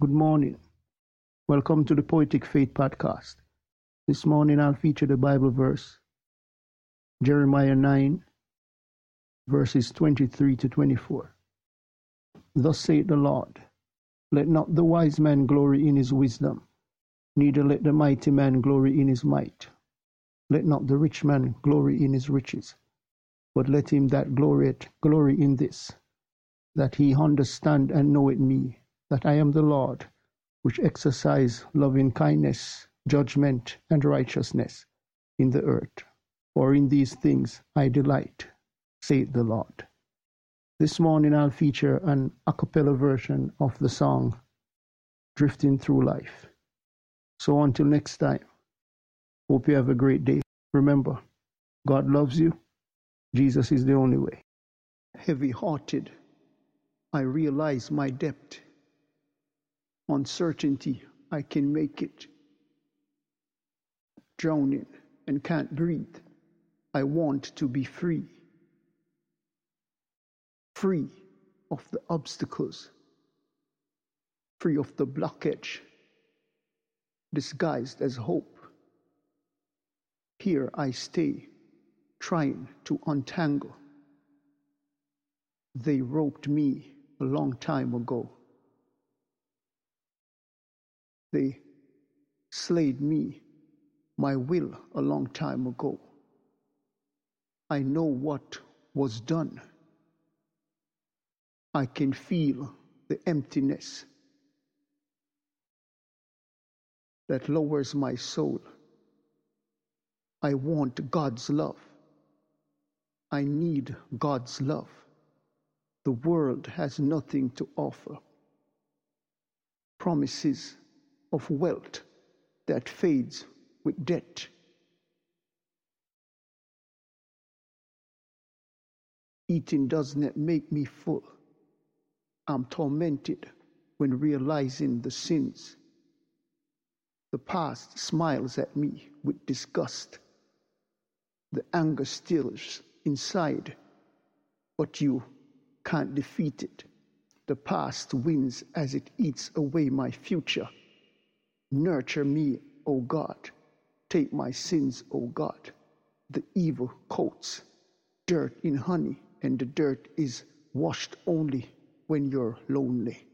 Good morning. Welcome to the Poetic Faith Podcast. This morning I'll feature the Bible verse Jeremiah 9, verses 23 to 24. Thus saith the Lord Let not the wise man glory in his wisdom, neither let the mighty man glory in his might. Let not the rich man glory in his riches, but let him that glorieth glory in this, that he understand and know it me, that I am the Lord, which exercise loving kindness, judgment, and righteousness in the earth. For in these things I delight, saith the Lord. This morning I'll feature an a cappella version of the song Drifting Through Life. So until next time, hope you have a great day. Remember, God loves you. Jesus is the only way. Heavy hearted, I realize my depth. Uncertainty, I can make it. Drowning and can't breathe. I want to be free. Free of the obstacles. Free of the blockage. Disguised as hope. Here I stay, trying to untangle. They roped me a long time ago. They slayed me, my will, a long time ago. I know what was done. I can feel the emptiness that lowers my soul. I want God's love. I need God's love. The world has nothing to offer. Promises of wealth that fades with debt. Eating does not make me full. I'm tormented when realizing the sins. The past smiles at me with disgust. The anger stills inside, but you can't defeat it. The past wins as it eats away my future. Nurture me, O God. Take my sins, O God. The evil coats dirt in honey, and the dirt is washed only when you're lonely.